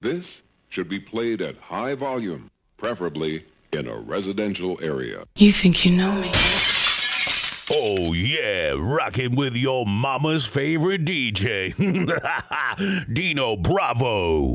This should be played at high volume, preferably in a residential area. You think you know me? Oh, yeah, rocking with your mama's favorite DJ, Dino Bravo.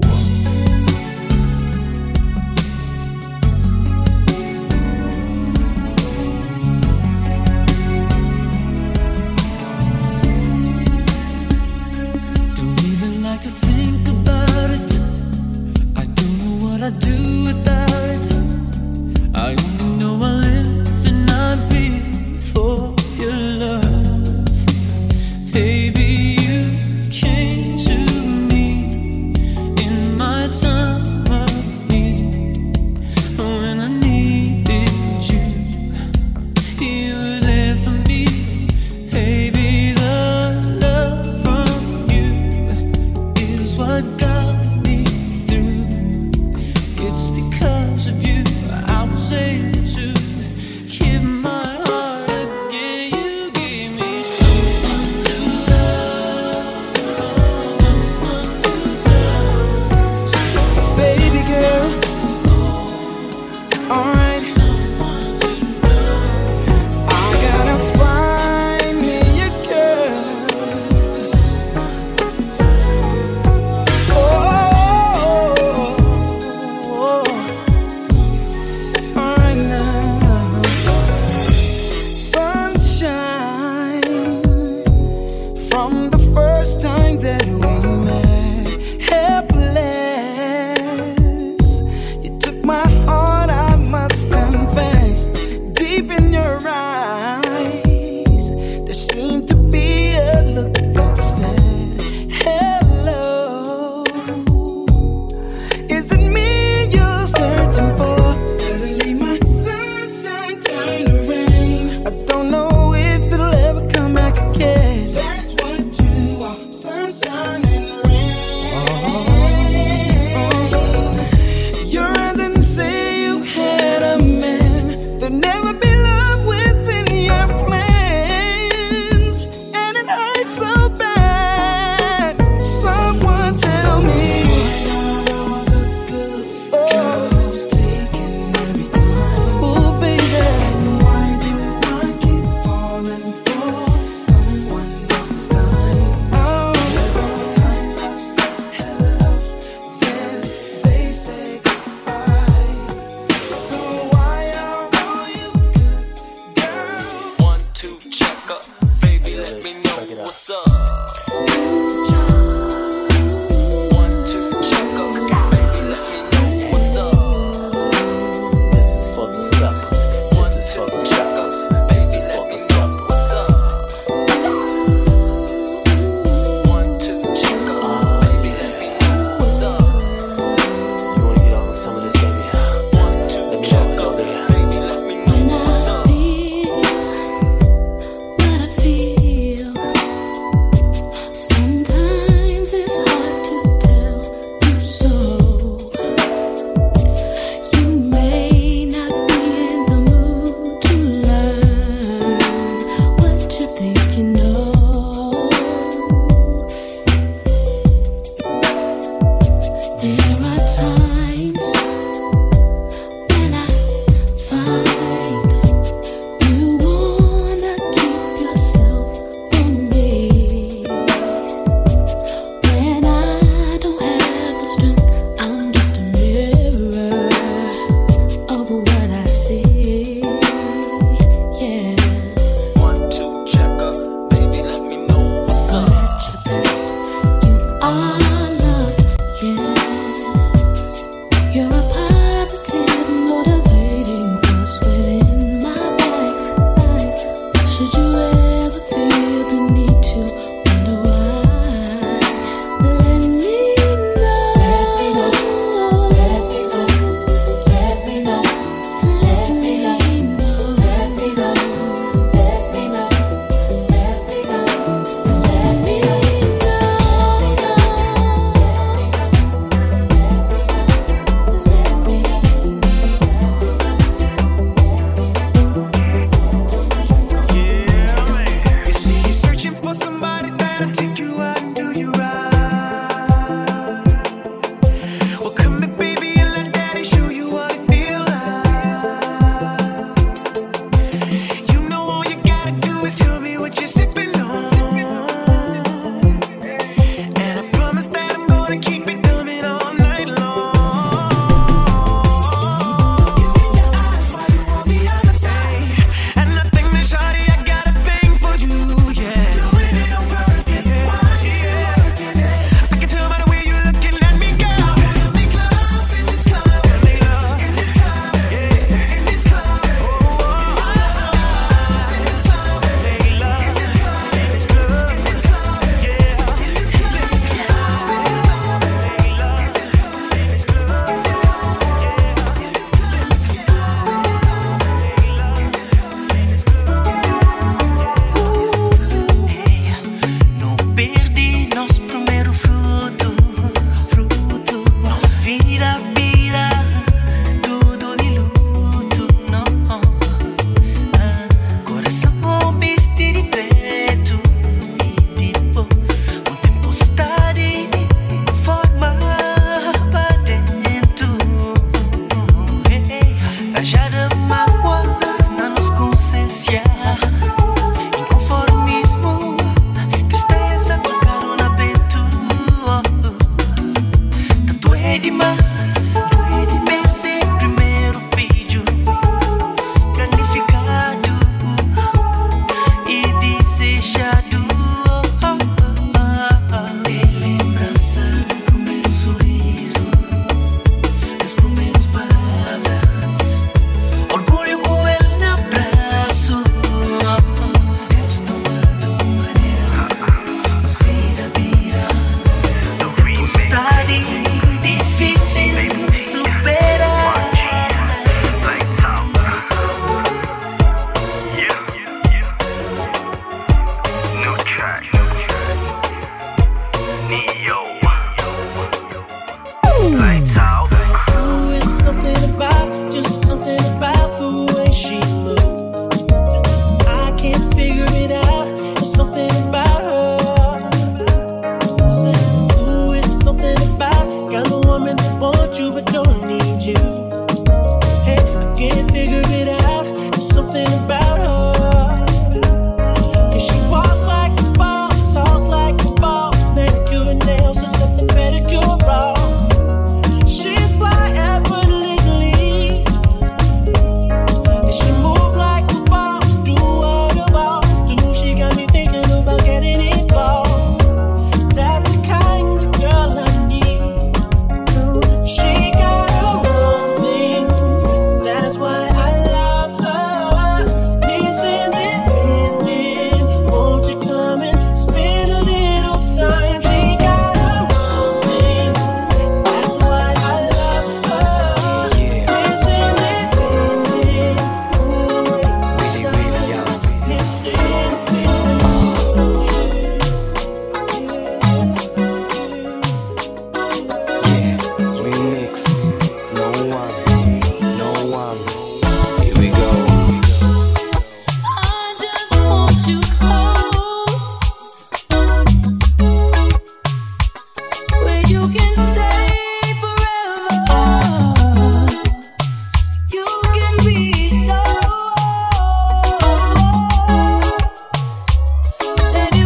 be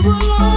We're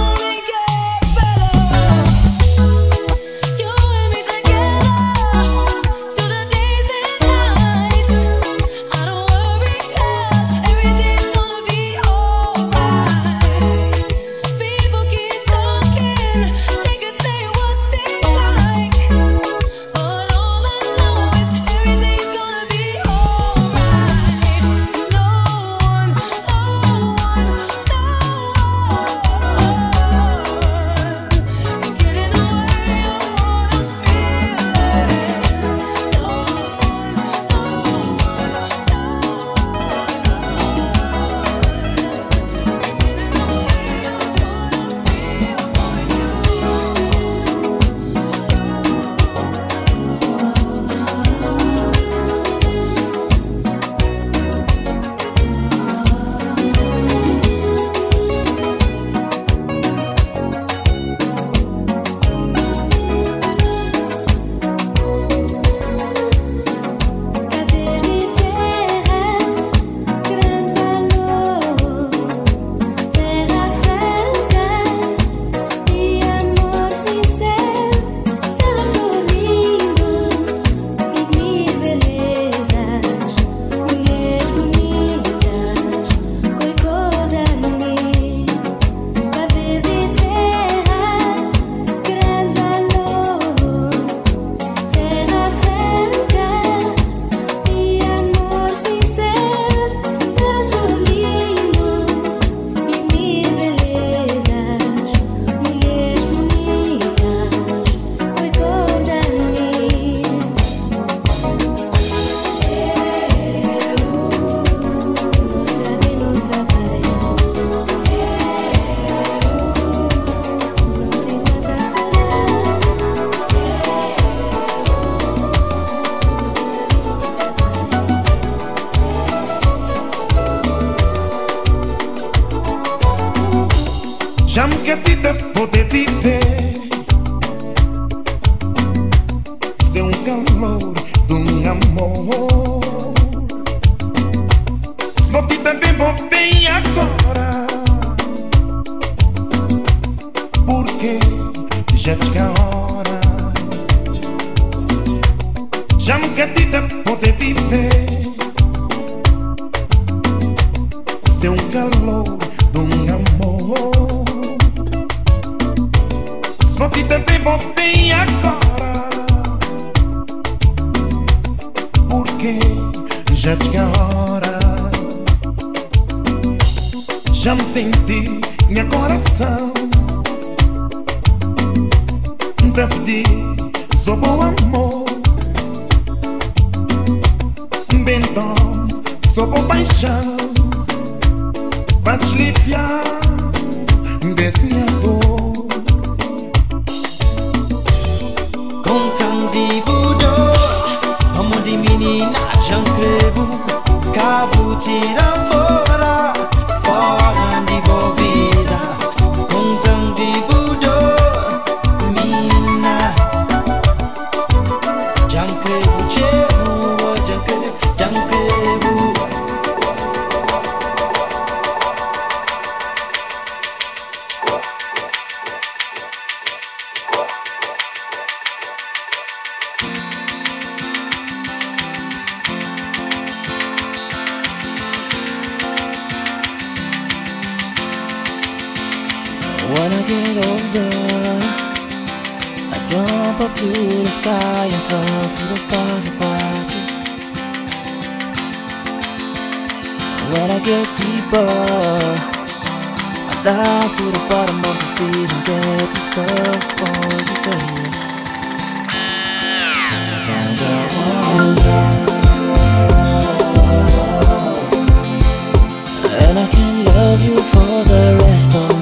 já chega é a hora. Já me catita poder viver. Seu calor do um amor. Se pode também bem agora. Porque já chega é a hora. Já me senti minha coração pra pedir só bom amor. Bentão só bom paixão. Pra desliviar Desse minha dor Contam de budô Amor de menina, já crebo. Cabo tirando up to the sky and talk to the stars about you. When I get deeper, I dive to the bottom of the seas and get these pearls for you, baby. I'm the one, and I can love you for the rest of.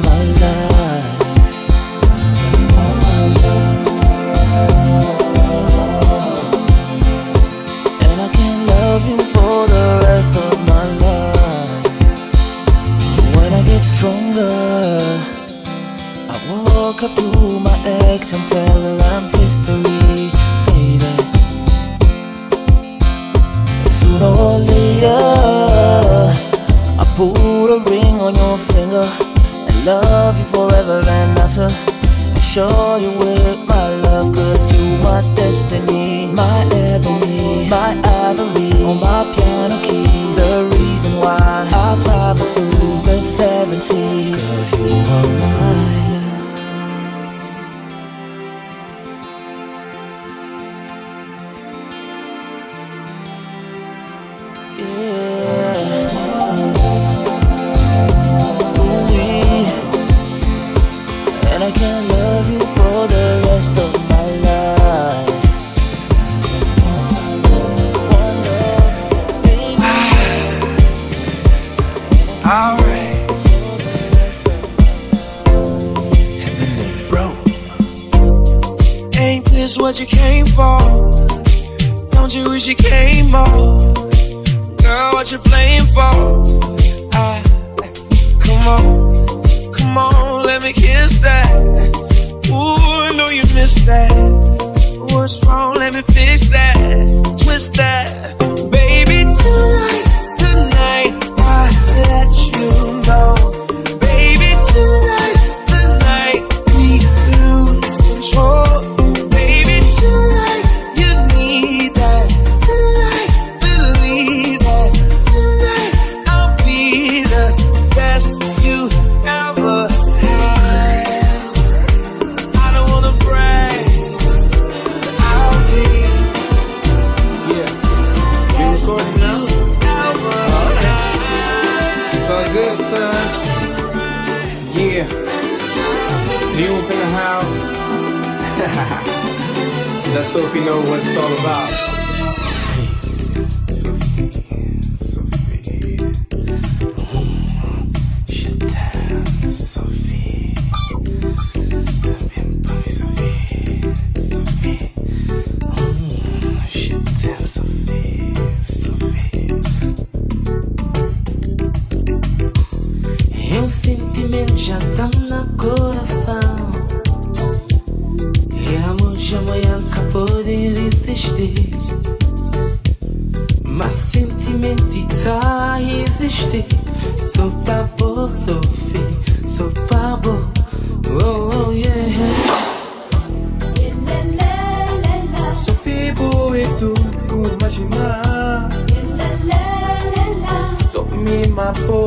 this what you came for? Don't you wish you came more? Girl, what you playing for? I, come on, come on, let me kiss that. Ooh, I know you missed that. What's wrong? Let me fix that, twist that, baby. Tonight, tonight, I let you know. Me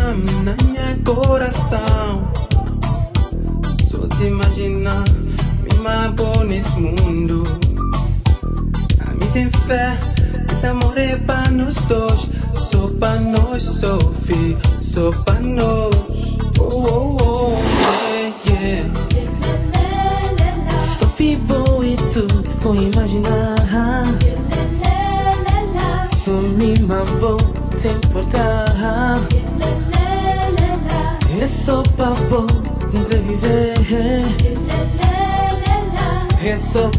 Deslumta que mama minha coração. Só te imaginar Me mabo nesse mundo. A mim tem fé Esse amor é pra nós dois. Só pra nós, Sophie Só pra nós. Oh, oh, oh, yeah, yeah. Sophie, boa e tudo com imaginar pra bom viver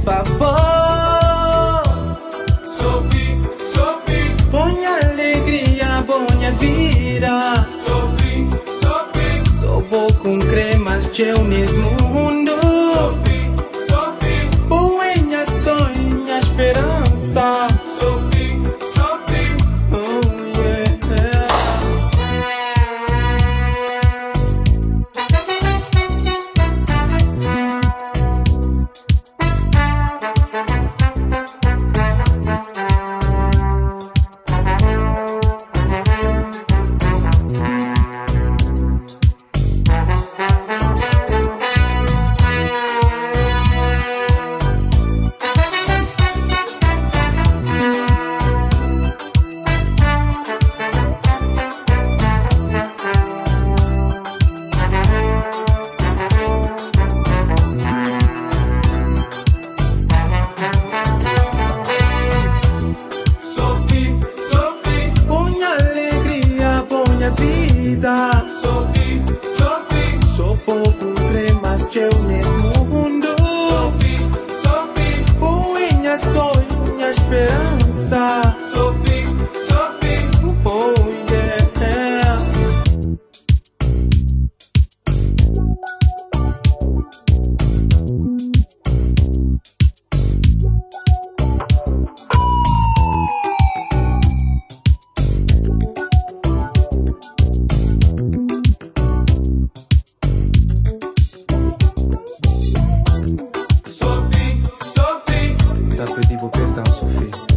pra bom Sophie, Sophie, Põe alegria, põe a vida Sophie, Sophie, Sou bom com cremas eu mesmo alegria, põe a vida. Sophie, Sophie, Sou povo cremas de eu mesmo peut développer dans ce fait.